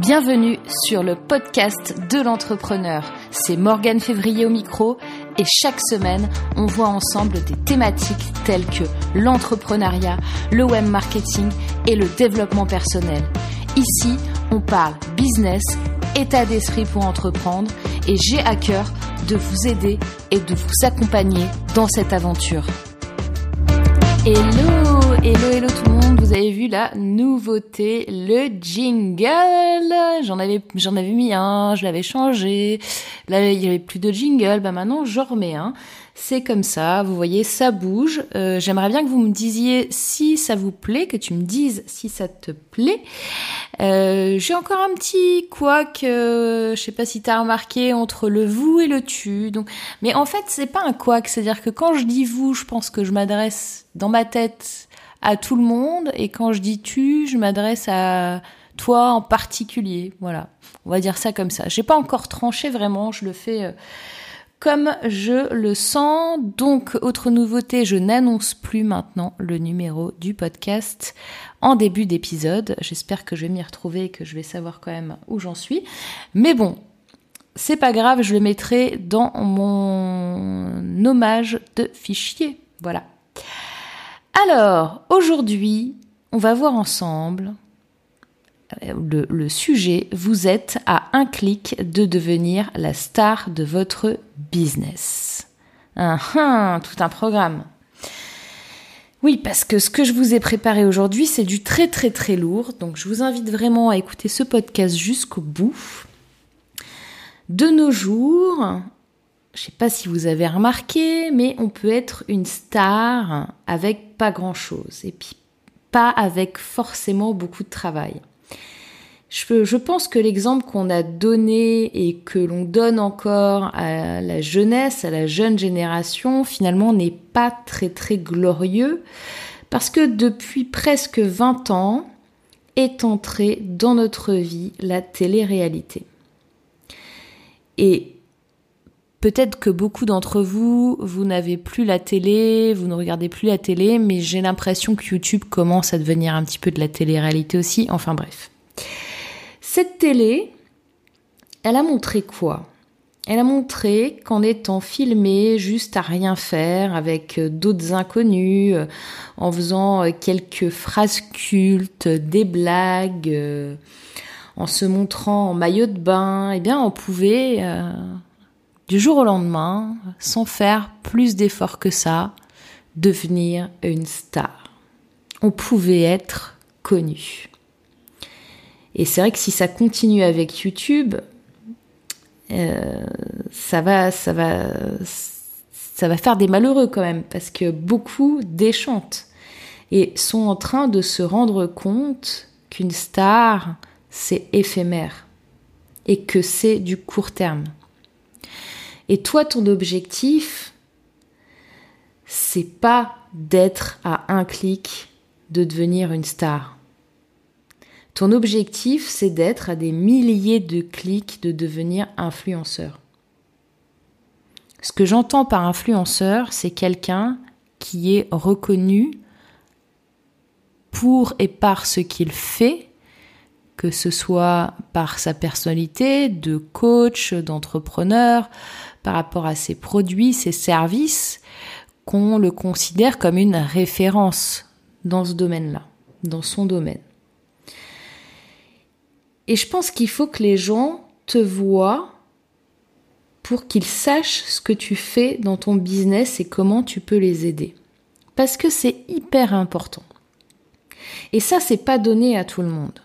Bienvenue sur le podcast de l'entrepreneur. C'est Morgane Février au micro et chaque semaine, on voit ensemble des thématiques telles que l'entrepreneuriat, le web marketing et le développement personnel. Ici, on parle business, état d'esprit pour entreprendre et j'ai à cœur de vous aider et de vous accompagner dans cette aventure. Hello, hello, hello tout le monde. Vous avez vu la nouveauté, le jingle. J'en avais, j'en avais mis un, je l'avais changé. Là, il y avait plus de jingle. Bah maintenant, j'en remets un. C'est comme ça, vous voyez, ça bouge. Euh, j'aimerais bien que vous me disiez si ça vous plaît, que tu me dises si ça te plaît. Euh, J'ai encore un petit couac, euh, je sais pas si tu as remarqué, entre le vous et le tu. Donc, mais en fait, c'est pas un couac, c'est-à-dire que quand je dis vous, je pense que je m'adresse dans ma tête à tout le monde, et quand je dis tu, je m'adresse à toi en particulier. Voilà, on va dire ça comme ça. J'ai pas encore tranché vraiment, je le fais. Euh, comme je le sens. Donc, autre nouveauté, je n'annonce plus maintenant le numéro du podcast en début d'épisode. J'espère que je vais m'y retrouver et que je vais savoir quand même où j'en suis. Mais bon, c'est pas grave, je le mettrai dans mon hommage de fichier. Voilà. Alors, aujourd'hui, on va voir ensemble le, le, sujet, vous êtes à un clic de devenir la star de votre business. Ah, ah, tout un programme. Oui, parce que ce que je vous ai préparé aujourd'hui, c'est du très très très lourd. Donc je vous invite vraiment à écouter ce podcast jusqu'au bout. De nos jours, je ne sais pas si vous avez remarqué, mais on peut être une star avec grand-chose. Et puis pas avec forcément beaucoup de travail. Je, pense que l'exemple qu'on a donné et que l'on donne encore à la jeunesse, à la jeune génération, finalement n'est pas très très glorieux parce que depuis presque 20 ans est entrée dans notre vie la télé-réalité. Et Peut-être que beaucoup d'entre vous, vous n'avez plus la télé, vous ne regardez plus la télé, mais j'ai l'impression que YouTube commence à devenir un petit peu de la télé-réalité aussi. Enfin bref. Cette télé, elle a montré quoi? Elle a montré qu'en étant filmée juste à rien faire avec euh, d'autres inconnus, euh, en faisant euh, quelques phrases cultes, des blagues, en se montrant en maillot de bain, eh bien on pouvait du jour au lendemain, sans faire plus d'efforts que ça, devenir une star. On pouvait être connu. Et c'est vrai que si ça continue avec YouTube, euh, ça va, ça va, ça va faire des malheureux quand même, parce que beaucoup déchantent et sont en train de se rendre compte qu'une star, c'est éphémère et que c'est du court terme. Et toi, ton objectif, c'est pas d'être à un clic de devenir une star. Ton objectif, c'est d'être à des milliers de clics de devenir influenceur. Ce que j'entends par influenceur, c'est quelqu'un qui est reconnu pour et par ce qu'il fait, que ce soit par sa personnalité de coach, d'entrepreneur, par rapport à ses produits, ses services, qu'on le considère comme une référence dans ce domaine-là, dans son domaine. Et je pense qu'il faut que les gens te voient pour qu'ils sachent ce que tu fais dans ton business et comment tu peux les aider. Parce que c'est hyper important. Et ça, c'est pas donné à tout le monde.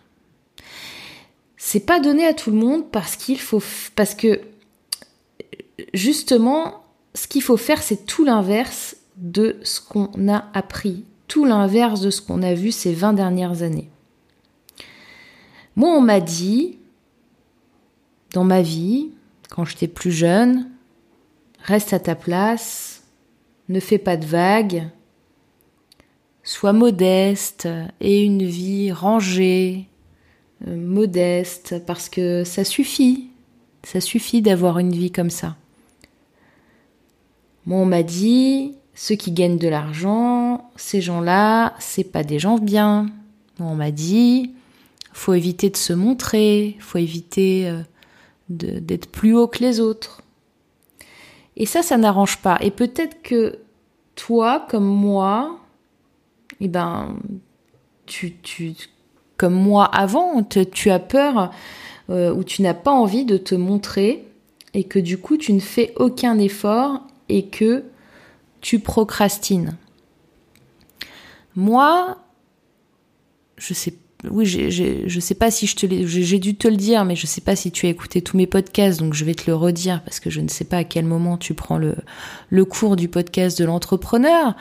C'est pas donné à tout le monde parce qu'il faut, parce que justement, ce qu'il faut faire, c'est tout l'inverse de ce qu'on a appris, tout l'inverse de ce qu'on a vu ces 20 dernières années. Moi, on m'a dit, dans ma vie, quand j'étais plus jeune, reste à ta place, ne fais pas de vagues, sois modeste et une vie rangée, euh, modeste, parce que ça suffit, ça suffit d'avoir une vie comme ça. Moi, on m'a dit, ceux qui gagnent de l'argent, ces gens-là, c'est pas des gens bien. On m'a dit, faut éviter de se montrer, faut éviter euh, d'être plus haut que les autres. Et ça, ça n'arrange pas. Et peut-être que toi, comme moi, eh ben, tu, tu, comme moi avant, tu as peur euh, ou tu n'as pas envie de te montrer et que du coup tu ne fais aucun effort et que tu procrastines. Moi, je sais, oui, pas si je te j'ai dû te le dire, mais je sais pas si tu as écouté tous mes podcasts, donc je vais te le redire parce que je ne sais pas à quel moment tu prends le, le cours du podcast de l'entrepreneur,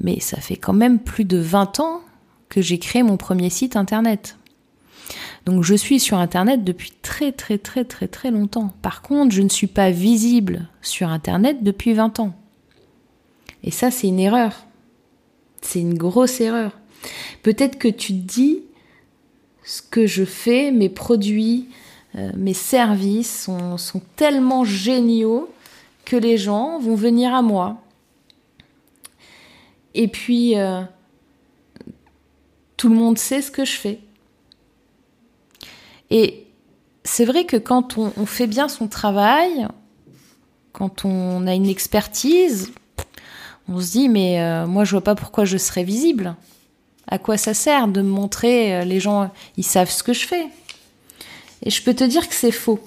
mais ça fait quand même plus de 20 ans que j'ai créé mon premier site internet. Donc je suis sur Internet depuis très très très très très longtemps. Par contre, je ne suis pas visible sur Internet depuis 20 ans. Et ça, c'est une erreur. C'est une grosse erreur. Peut-être que tu te dis, ce que je fais, mes produits, euh, mes services sont, tellement géniaux que les gens vont venir à moi. Et puis, euh, tout le monde sait ce que je fais. Et c'est vrai que quand on, fait bien son travail, quand on a une expertise, on se dit mais euh, moi je vois pas pourquoi je serais visible. À quoi ça sert de me montrer euh, Les gens, ils savent ce que je fais. Et je peux te dire que c'est faux.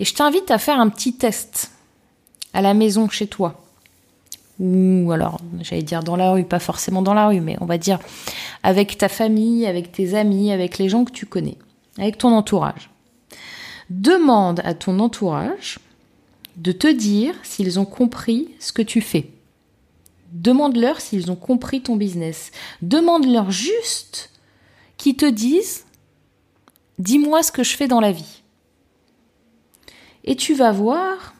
Et je t'invite à faire un petit test à la maison chez toi. Ou alors, j'allais dire dans la rue, pas forcément dans la rue, mais on va dire avec ta famille, avec tes amis, avec les gens que tu connais avec ton entourage. Demande à ton entourage de te dire s'ils ont compris ce que tu fais. Demande-leur s'ils ont compris ton business. Demande-leur juste qu'ils te disent Dis-moi ce que je fais dans la vie. Et tu vas voir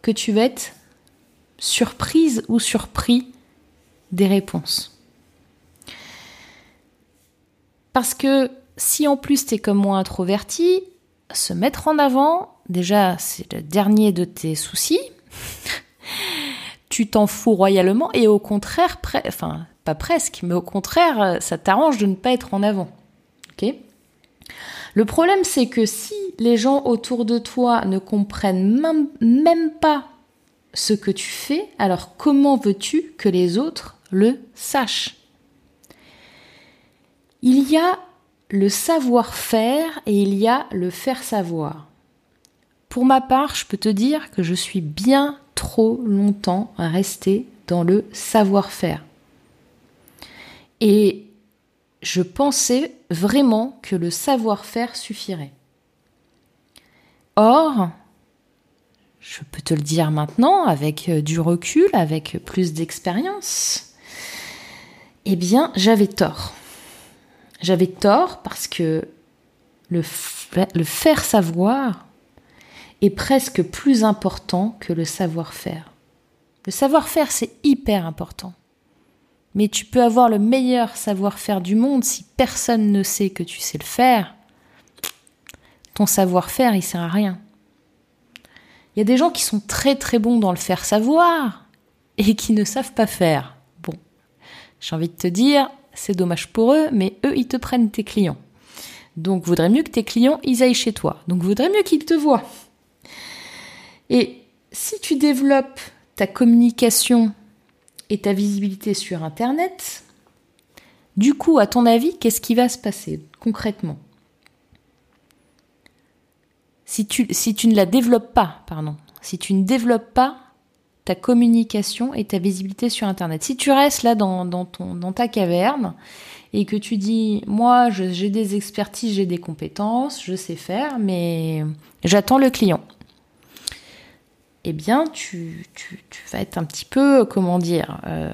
que tu vas être surprise ou surpris des réponses. Parce que si en plus tu es comme moi introverti, se mettre en avant, déjà c'est le dernier de tes soucis. tu t'en fous royalement et au contraire, enfin pas presque, mais au contraire, ça t'arrange de ne pas être en avant. Ok? Le problème c'est que si les gens autour de toi ne comprennent même pas ce que tu fais, alors comment veux-tu que les autres le sachent? Il y a le savoir-faire et il y a le faire savoir. Pour ma part, je peux te dire que je suis bien trop longtemps restée dans le savoir-faire. Et je pensais vraiment que le savoir-faire suffirait. Or, je peux te le dire maintenant avec euh, du recul, avec plus d'expérience, eh bien, j'avais tort. J'avais tort parce que le, faire savoir est presque plus important que le savoir-faire. Le savoir-faire, c'est hyper important. Mais tu peux avoir le meilleur savoir-faire du monde si personne ne sait que tu sais le faire. Ton savoir-faire, il sert à rien. Il y a des gens qui sont très très bons dans le faire savoir et qui ne savent pas faire. Bon, j'ai envie de te dire, c'est dommage pour eux, mais eux, ils te prennent tes clients. Donc, vaudrait mieux que tes clients, ils aillent chez toi. Donc, vaudrait mieux qu'ils te voient. Et si tu développes ta communication et ta visibilité sur Internet, du coup, à ton avis, qu'est-ce qui va se passer concrètement? Si tu, si tu ne la développes pas, pardon, si tu ne développes pas ta communication et ta visibilité sur Internet. Si tu restes là dans, ton, dans ta caverne et que tu dis, moi, j'ai des expertises, j'ai des compétences, je sais faire, mais j'attends le client. Eh bien, tu, vas être un petit peu, comment dire, euh,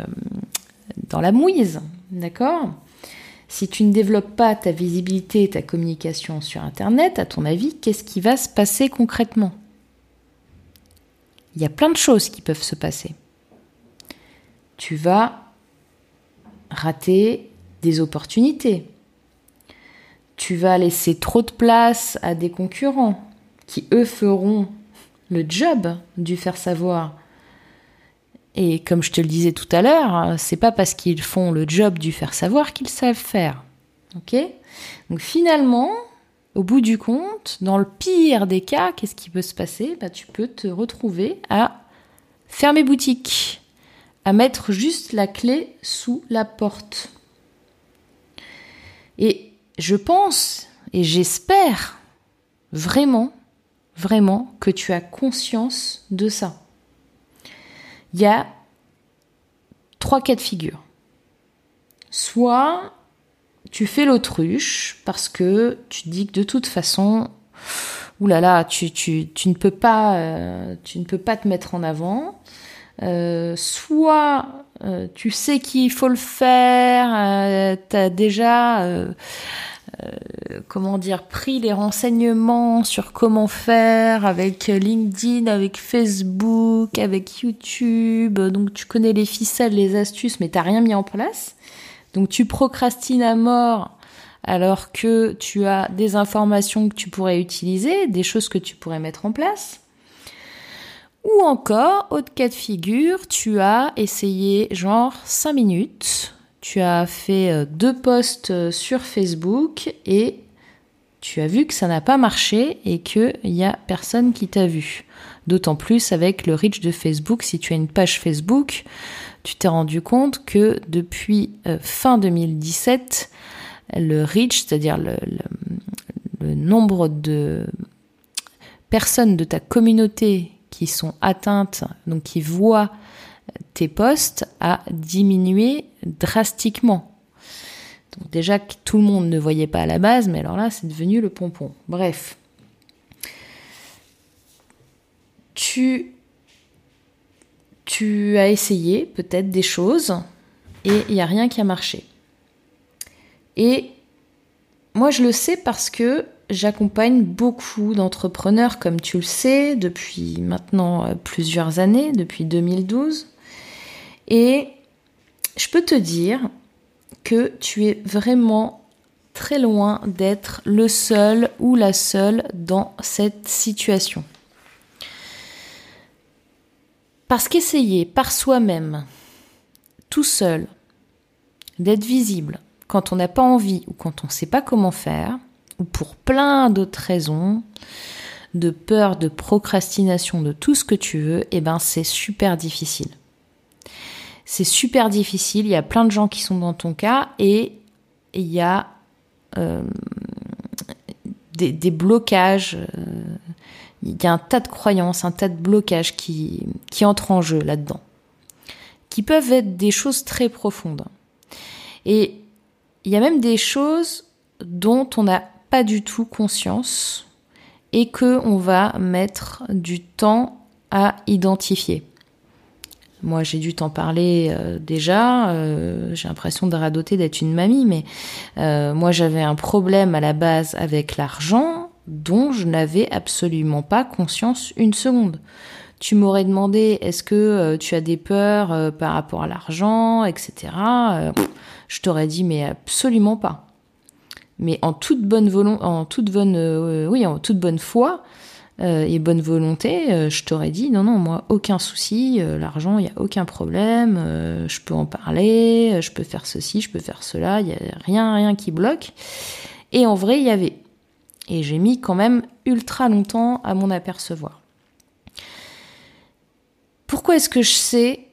dans la mouise, d'accord? Si tu ne développes pas ta visibilité et ta communication sur Internet, à ton avis, qu'est-ce qui va se passer concrètement? Il y a plein de choses qui peuvent se passer. Tu vas rater des opportunités. Tu vas laisser trop de place à des concurrents qui, eux, feront le job du faire savoir. Et comme je te le disais tout à l'heure, c'est pas parce qu'ils font le job du faire savoir qu'ils savent faire. Ok? Donc finalement, au bout du compte, dans le pire des cas, qu'est-ce qui peut se passer? Bah, Tu peux te retrouver à fermer boutique, à mettre juste la clé sous la porte. Et je pense et j'espère vraiment, vraiment que tu as conscience de ça. Il y a trois cas de figure. Soit tu fais l'autruche parce que tu dis que de toute façon, oulala, tu, tu, tu ne peux pas, euh, tu ne peux pas te mettre en avant. Euh, soit euh, tu sais qu'il faut le faire, tu as déjà comment dire pris les renseignements sur comment faire avec LinkedIn, avec Facebook, avec YouTube. Donc tu connais les ficelles, les astuces, mais t'as rien mis en place. Donc tu procrastines à mort alors que tu as des informations que tu pourrais utiliser, des choses que tu pourrais mettre en place. Ou encore, autre cas de figure, tu as essayé genre 5 minutes, tu as fait euh, deux posts euh, sur Facebook et tu as vu que ça n'a pas marché et qu'il n'y a personne qui t'a vu. D'autant plus avec le reach de Facebook, si tu as une page Facebook, tu t'es rendu compte que depuis euh, fin 2017, le reach, c'est-à-dire le, nombre de personnes de ta communauté qui sont atteintes, donc qui voient tes posts, a diminué drastiquement. Donc déjà que tout le monde ne voyait pas à la base, mais alors là, c'est devenu le pompon. Bref. Tu tu as essayé peut-être des choses et il n'y a rien qui a marché. Et moi, je le sais parce que j'accompagne beaucoup d'entrepreneurs, comme tu le sais, depuis maintenant euh, plusieurs années, depuis 2012. Et je peux te dire que tu es vraiment très loin d'être le seul ou la seule dans cette situation. Parce qu'essayer par soi-même, tout seul, d'être visible quand on n'a pas envie ou quand on ne sait pas comment faire, ou pour plein d'autres raisons, de peur, de procrastination, de tout ce que tu veux, eh ben c'est super difficile. C'est super difficile, il y a plein de gens qui sont dans ton cas et il y a euh, des, blocages, euh, il y a un tas de croyances, un tas de blocages qui, qui entrent en jeu là-dedans, qui peuvent être des choses très profondes. Et il y a même des choses dont on n'a pas du tout conscience et que on va mettre du temps à identifier. Moi, j'ai dû t'en parler euh, déjà. Euh, j'ai l'impression de radoter d'être une mamie, mais euh, moi, j'avais un problème à la base avec l'argent dont je n'avais absolument pas conscience une seconde. Tu m'aurais demandé est-ce que euh, tu as des peurs euh, par rapport à l'argent, etc. Euh, je t'aurais dit mais absolument pas. Mais en toute bonne volonté, oui, en toute bonne foi et bonne volonté, je t'aurais dit non non moi aucun souci, l'argent il y a aucun problème, je peux en parler, je peux faire ceci, je peux faire cela, il y a rien rien qui bloque. Et en vrai il y avait et j'ai mis quand même ultra longtemps à m'en apercevoir. Pourquoi est-ce que je sais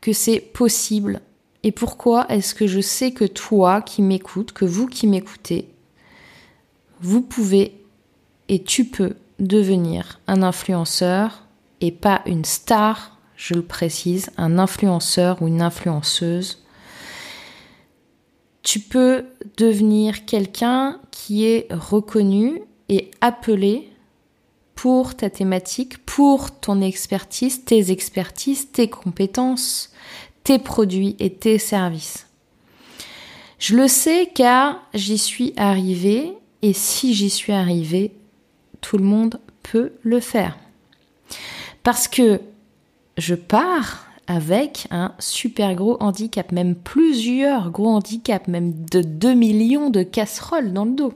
que c'est possible Et pourquoi est-ce que je sais que toi qui m'écoutes, que vous qui m'écoutez, vous pouvez et tu peux devenir un influenceur et pas une star, je le précise, un influenceur ou une influenceuse tu peux devenir quelqu'un est reconnu et appelé pour ta thématique, pour ton expertise, tes expertises, tes compétences, tes produits et tes services. Je le sais car j'y suis arrivée et si j'y suis arrivée, tout le monde peut le faire. Parce que je pars avec un super gros handicap, même plusieurs gros handicaps, même de 2 millions de casseroles dans le dos.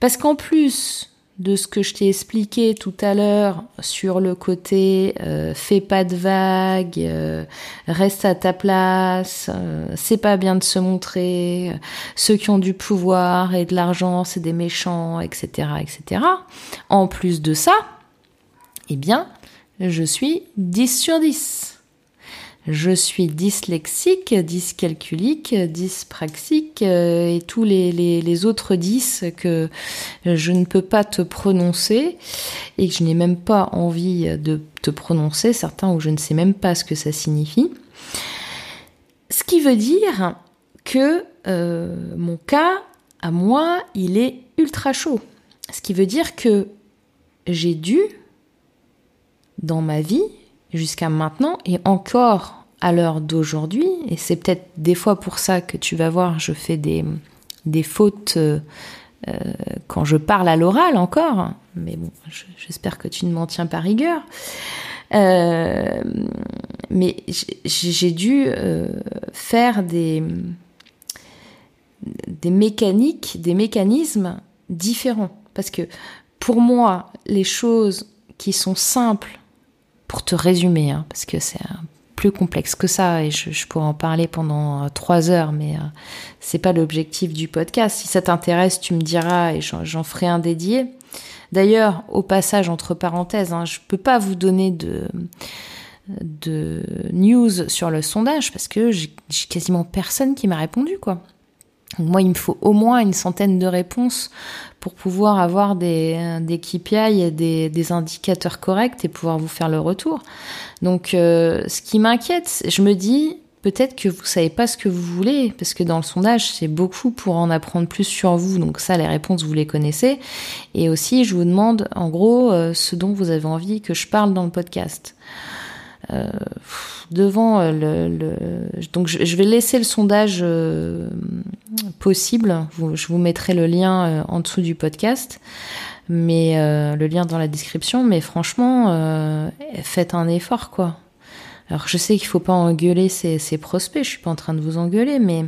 Parce qu'en plus de ce que je t'ai expliqué tout à l'heure sur le côté euh, fais pas de vagues, euh, reste à ta place, euh, c'est pas bien de se montrer, ceux qui ont du pouvoir et de l'argent c'est des méchants, etc., etc. En plus de ça, eh bien, je suis 10 sur 10. Je suis dyslexique, dyscalculique, dyspraxique euh, et tous les, autres dys que je ne peux pas te prononcer et que je n'ai même pas envie de te prononcer, certains où je ne sais même pas ce que ça signifie. Ce qui veut dire que euh, mon cas, à moi, il est ultra chaud. Ce qui veut dire que j'ai dû, dans ma vie, jusqu'à maintenant et encore à l'heure d'aujourd'hui. Et c'est peut-être des fois pour ça que tu vas voir, je fais des, fautes euh, euh, quand je parle à l'oral encore. Mais bon, j'espère que tu ne m'en tiens pas rigueur. Euh, mais j'ai dû faire des mécaniques, des mécanismes différents. Parce que pour moi, les choses qui sont simples pour te résumer, hein, parce que c'est plus complexe que ça et je, pourrais en parler pendant euh, trois heures, mais euh, c'est pas l'objectif du podcast. Si ça t'intéresse, tu me diras et j'en ferai un dédié. D'ailleurs, au passage, entre parenthèses, hein, je peux pas vous donner de de news sur le sondage parce que j'ai quasiment personne qui m'a répondu quoi moi, il me faut au moins une centaine de réponses pour pouvoir avoir des, des KPI et des, indicateurs corrects et pouvoir vous faire le retour. Donc, euh, ce qui m'inquiète, je me dis, peut-être que vous savez pas ce que vous voulez, parce que dans le sondage, c'est beaucoup pour en apprendre plus sur vous. Donc ça, les réponses, vous les connaissez. Et aussi, je vous demande, en gros, euh, ce dont vous avez envie que je parle dans le podcast. Euh, devant euh, le, donc je, vais laisser le sondage euh, possible. je vous mettrai le lien en dessous du podcast, mais le lien dans la description. Mais franchement, faites un effort quoi. Alors je sais qu'il faut pas engueuler ses, prospects. Je suis pas en train de vous engueuler, mais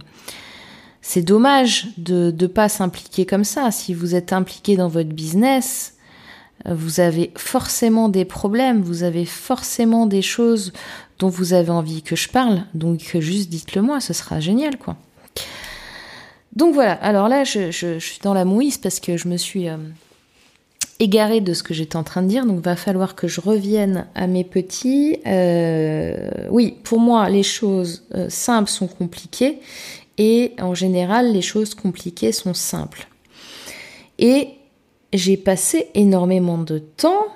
c'est dommage de ne pas s'impliquer comme ça. Si vous êtes impliqué dans votre business, vous avez forcément des problèmes, vous avez forcément des choses dont vous avez envie que je parle, donc juste dites-le moi, ce sera génial quoi. Donc voilà, alors là je, suis dans la mouise parce que je me suis euh, égarée de ce que j'étais en train de dire, donc va falloir que je revienne à mes petits. Euh, oui, pour moi les choses euh, simples sont compliquées et en général les choses compliquées sont simples. Et j'ai passé énormément de temps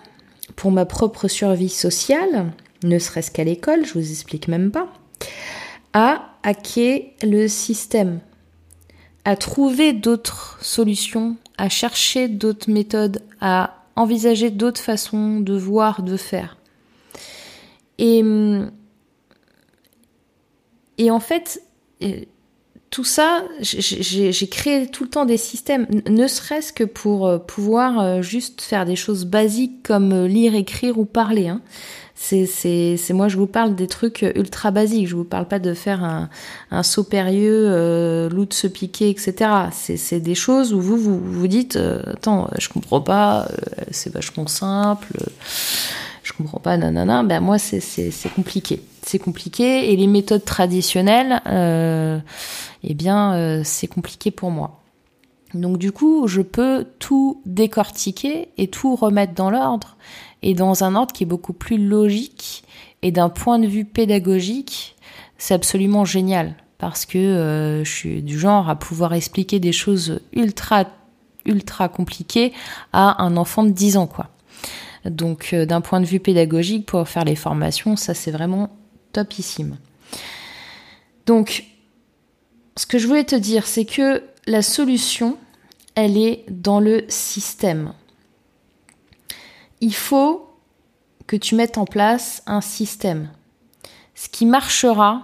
pour ma propre survie sociale, ne serait-ce qu'à l'école, je vous explique même pas, à hacker le système, à trouver d'autres solutions, à chercher d'autres méthodes, à envisager d'autres façons de voir, de faire. Et, et en fait, tout ça, j'ai créé tout le temps des systèmes, ne serait-ce que pour euh, pouvoir euh, juste faire des choses basiques comme euh, lire, écrire ou parler. Hein. C'est, moi, je vous parle des trucs ultra basiques. Je vous parle pas de faire un, un saut périlleux, euh, loup de se piquer, etc. C'est, des choses où vous vous, vous dites, attends, je comprends pas, c'est vachement simple, je comprends pas, nanana. Ben moi, c'est, compliqué c'est compliqué et les méthodes traditionnelles, euh, eh bien, euh, c'est compliqué pour moi. Donc du coup, je peux tout décortiquer et tout remettre dans l'ordre et dans un ordre qui est beaucoup plus logique et d'un point de vue pédagogique, c'est absolument génial parce que euh, je suis du genre à pouvoir expliquer des choses ultra ultra compliquées à un enfant de 10 ans quoi. Donc d'un point de vue pédagogique pour faire les formations, ça c'est vraiment topissime. Donc, ce que je voulais te dire, c'est que la solution, elle est dans le système. Il faut que tu mettes en place un système. Ce qui marchera,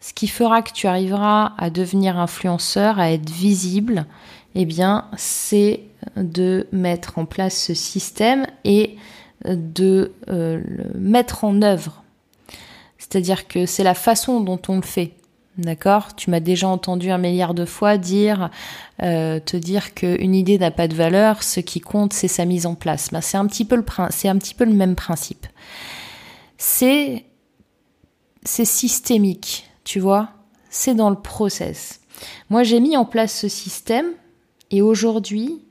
ce qui fera que tu arriveras à devenir influenceur, à être visible, eh bien, c'est de mettre en place ce système et de euh, le mettre en œuvre. C'est-à-dire que c'est la façon dont on le fait. D'accord? Tu m'as déjà entendu un milliard de fois dire, euh, te dire qu'une idée n'a pas de valeur, ce qui compte, c'est sa mise en place. Ben, c'est un petit peu le même principe. C'est systémique, tu vois? C'est dans le process. Moi, j'ai mis en place ce système et aujourd'hui,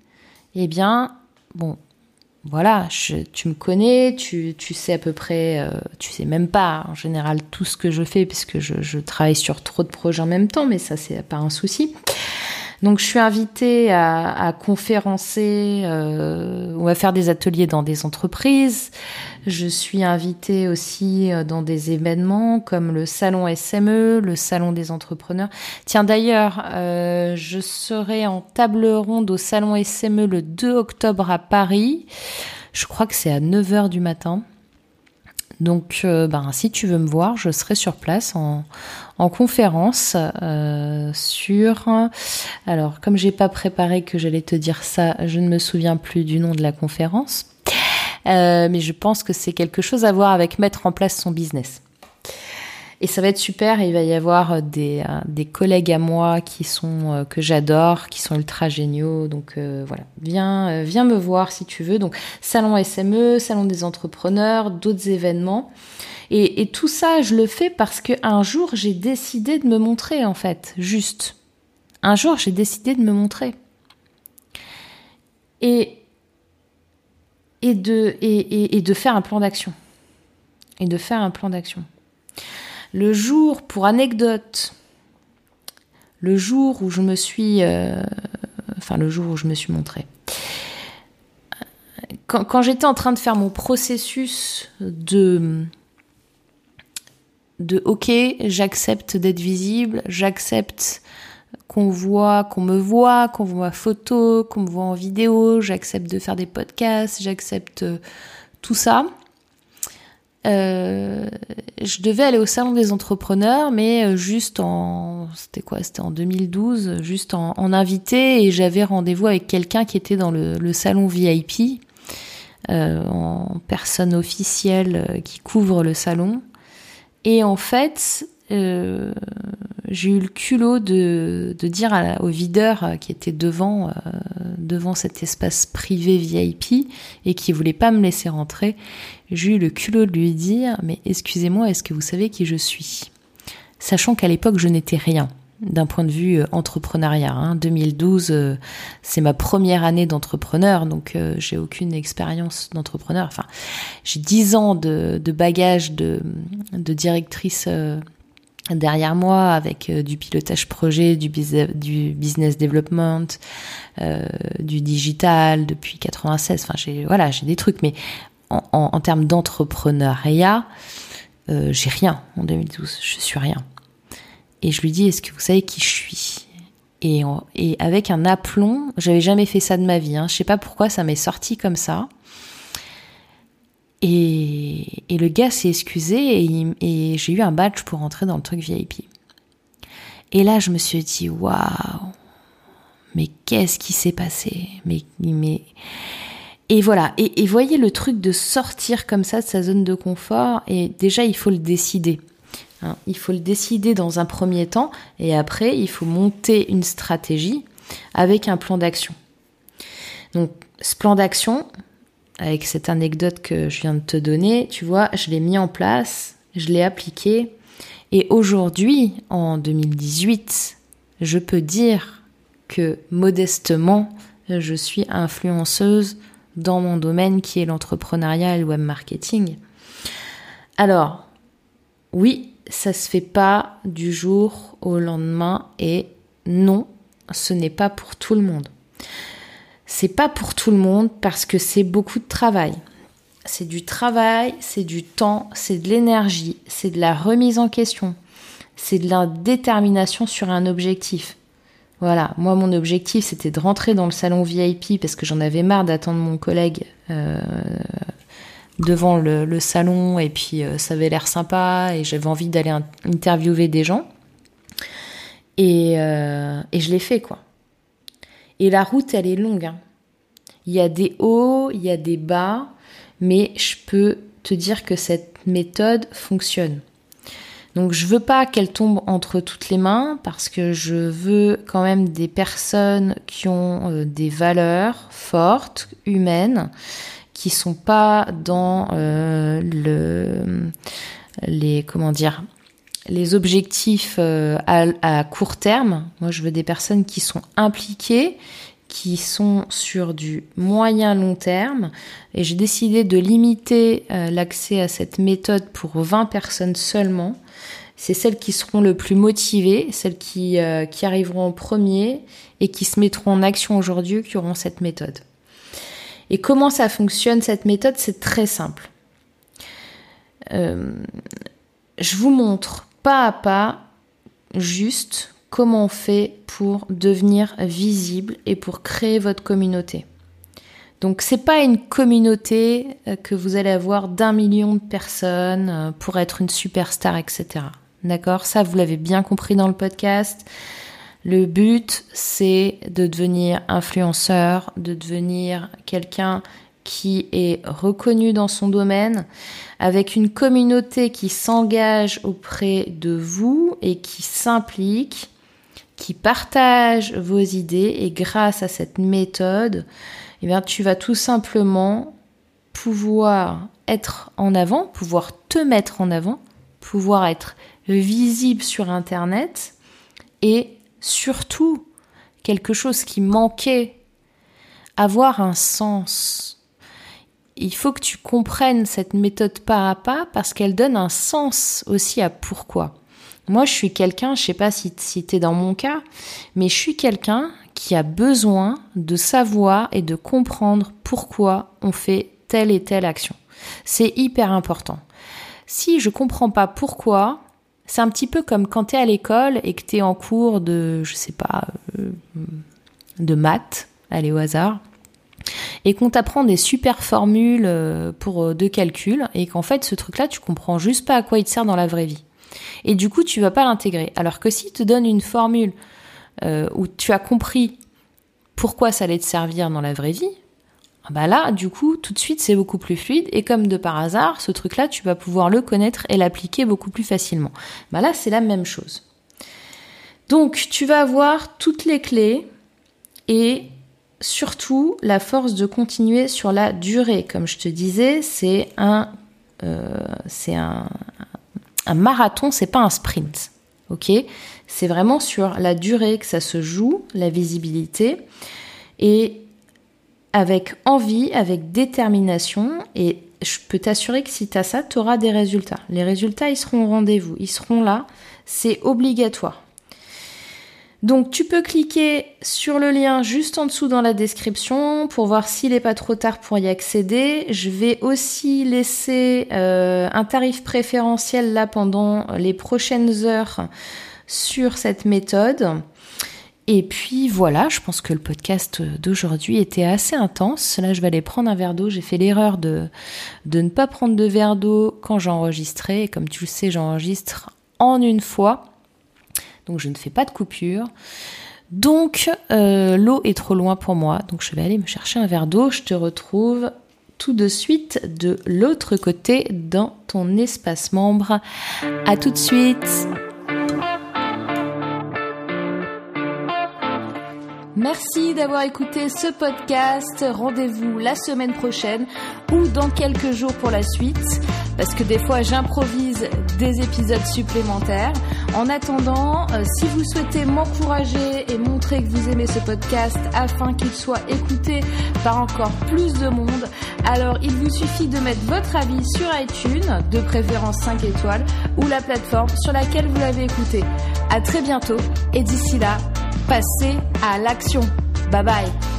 eh bien, bon, voilà, tu me connais, tu, sais à peu près, euh, tu sais même pas en général tout ce que je fais puisque je, je travaille sur trop de projets en même temps, mais ça c'est pas un souci. Donc je suis invitée à, conférencer euh, ou à faire des ateliers dans des entreprises. Je suis invitée aussi euh, dans des événements comme le salon SME, le salon des entrepreneurs. Tiens d'ailleurs, euh, je serai en table ronde au salon SME le 2 octobre à Paris. Je crois que c'est à 9h du matin. Donc, euh, ben, si tu veux me voir, je serai sur place en, conférence euh, sur. Alors, comme j'ai pas préparé que j'allais te dire ça, je ne me souviens plus du nom de la conférence, euh, mais je pense que c'est quelque chose à voir avec mettre en place son business. Et ça va être super. Il va y avoir euh, des, euh, des collègues à moi qui sont euh, que j'adore, qui sont ultra géniaux. Donc voilà, viens, viens me voir si tu veux. Donc salon SME, salon des entrepreneurs, d'autres événements. Et, et, tout ça, je le fais parce que un jour j'ai décidé de me montrer en fait, juste. Un jour j'ai décidé de me montrer. Et et de et, et de faire un plan d'action. Et de faire un plan d'action. Le jour, pour anecdote, le jour où je me suis, euh, enfin le jour où je me suis montrée, quand, j'étais en train de faire mon processus de de ok, j'accepte d'être visible, j'accepte qu'on voit, qu'on me voit, qu'on voit photo, qu'on me voit en vidéo, j'accepte de faire des podcasts, j'accepte tout ça. Euh, je devais aller au salon des entrepreneurs, mais euh, juste en, c'était quoi? C'était en 2012, juste en, en invité, et j'avais rendez-vous avec quelqu'un qui était dans le, salon VIP, euh, en personne officielle qui couvre le salon. Et en fait, euh, j'ai eu le culot de, de dire à, au videur qui était devant, euh, devant cet espace privé VIP et qui voulait pas me laisser rentrer, j'ai eu le culot de lui dire Mais excusez-moi, est-ce que vous savez qui je suis? Sachant qu'à l'époque, je n'étais rien d'un point de vue euh, entrepreneuriat. Hein. 2012, euh, c'est ma première année d'entrepreneur, donc euh, j'ai aucune expérience d'entrepreneur. Enfin, j'ai dix ans de, de bagage de, de directrice derrière moi avec du pilotage projet, du, business development, du digital depuis 96. Enfin, j'ai voilà, j'ai des trucs, mais en, termes d'entrepreneuriat, euh, j'ai rien en 2012, je suis rien. Et je lui dis, est-ce que vous savez qui je suis? Et, et, avec un aplomb, j'avais jamais fait ça de ma vie. Hein. Je sais pas pourquoi ça m'est sorti comme ça. Et, le gars s'est excusé et, et j'ai eu un badge pour entrer dans le truc VIP. Et là, je me suis dit, waouh, mais qu'est-ce qui s'est passé? Mais, mais et voilà, et, voyez le truc de sortir comme ça de sa zone de confort, et déjà il faut le décider. Hein. il faut le décider dans un premier temps, et après il faut monter une stratégie avec un plan d'action. Donc ce plan d'action, avec cette anecdote que je viens de te donner, tu vois, je l'ai mis en place, je l'ai appliqué, et aujourd'hui, en 2018, je peux dire que modestement, je suis influenceuse dans mon domaine qui est l'entrepreneuriat et le web marketing. Alors, oui, ça se fait pas du jour au lendemain et non, ce n'est pas pour tout le monde. C'est pas pour tout le monde parce que c'est beaucoup de travail. C'est du travail, c'est du temps, c'est de l'énergie, c'est de la remise en question, c'est de la détermination sur un objectif. Voilà, moi mon objectif c'était de rentrer dans le salon VIP parce que j'en avais marre d'attendre mon collègue euh, devant le, salon et puis euh, ça avait l'air sympa et j'avais envie d'aller interviewer des gens. Et, euh, et je l'ai fait quoi. Et la route elle est longue. Hein. Il y a des hauts, il y a des bas, mais je peux te dire que cette méthode fonctionne. Donc je veux pas qu'elle tombe entre toutes les mains parce que je veux quand même des personnes qui ont euh, des valeurs fortes, humaines, qui sont pas dans euh, le les comment dire les objectifs euh, à, court terme. Moi, je veux des personnes qui sont impliquées, qui sont sur du moyen long terme. Et j'ai décidé de limiter euh, l'accès à cette méthode pour 20 personnes seulement. C'est celles qui seront le plus motivées, celles qui, euh, qui arriveront en premier et qui se mettront en action aujourd'hui, qui auront cette méthode. Et comment ça fonctionne cette méthode? C'est très simple. Je vous montre pas à pas juste comment on fait pour devenir visible et pour créer votre communauté. Donc c'est pas une communauté euh, que vous allez avoir d'un million de personnes euh, pour être une superstar, etc. D'accord? Ça, vous l'avez bien compris dans le podcast. Le but, c'est de devenir influenceur, de devenir quelqu'un qui est reconnu dans son domaine, avec une communauté qui s'engage auprès de vous et qui s'implique, qui partage vos idées. Et grâce à cette méthode, eh bien, tu vas tout simplement pouvoir être en avant, pouvoir te mettre en avant, pouvoir être visible sur Internet et surtout quelque chose qui manquait, avoir un sens il faut que tu comprennes cette méthode pas à pas parce qu'elle donne un sens aussi à pourquoi. Moi, je suis quelqu'un, je sais pas si, si t'es dans mon cas, mais je suis quelqu'un qui a besoin de savoir et de comprendre pourquoi on fait telle et telle action. C'est hyper important. Si je comprends pas pourquoi, c'est un petit peu comme quand tu es à l'école et que tu es en cours de, je sais pas, euh, de maths, allez au hasard, et qu'on t'apprend des super formules euh, pour euh, de calcul et qu'en fait ce truc-là tu comprends juste pas à quoi il te sert dans la vraie vie. Et du coup tu vas pas l'intégrer. Alors que si te donne une formule euh, où tu as compris pourquoi ça allait te servir dans la vraie vie, ah bah là du coup tout de suite c'est beaucoup plus fluide et comme de par hasard ce truc-là tu vas pouvoir le connaître et l'appliquer beaucoup plus facilement. Bah là c'est la même chose. Donc tu vas avoir toutes les clés et surtout la force de continuer sur la durée. Comme je te disais, c'est un, euh, c'est un, un marathon, c'est pas un sprint. Ok? C'est vraiment sur la durée que ça se joue, la visibilité, et avec envie, avec détermination, et je peux t'assurer que si tu as ça, tu auras des résultats. Les résultats, ils seront au rendez-vous, ils seront là, c'est obligatoire. Donc tu peux cliquer sur le lien juste en dessous dans la description pour voir s'il n'est pas trop tard pour y accéder. Je vais aussi laisser euh, un tarif préférentiel là pendant les prochaines heures sur cette méthode. Et puis voilà, je pense que le podcast d'aujourd'hui était assez intense. Là, je vais aller prendre un verre d'eau. J'ai fait l'erreur de, de ne pas prendre de verre d'eau quand j'enregistrais. Comme tu le sais, j'enregistre en une fois donc je ne fais pas de coupure. Donc euh, l'eau est trop loin pour moi, donc je vais aller me chercher un verre d'eau. Je te retrouve tout de suite de l'autre côté dans ton espace membre. À tout de suite. Merci d'avoir écouté ce podcast. Rendez-vous la semaine prochaine ou dans quelques jours pour la suite parce que des fois j'improvise des épisodes supplémentaires. En attendant, euh, si vous souhaitez m'encourager et montrer que vous aimez ce podcast afin qu'il soit écouté par encore plus de monde, alors il vous suffit de mettre votre avis sur iTunes, de préférence 5 étoiles, ou la plateforme sur laquelle vous l'avez écouté. À très bientôt et d'ici là, passez à l'action. Bye bye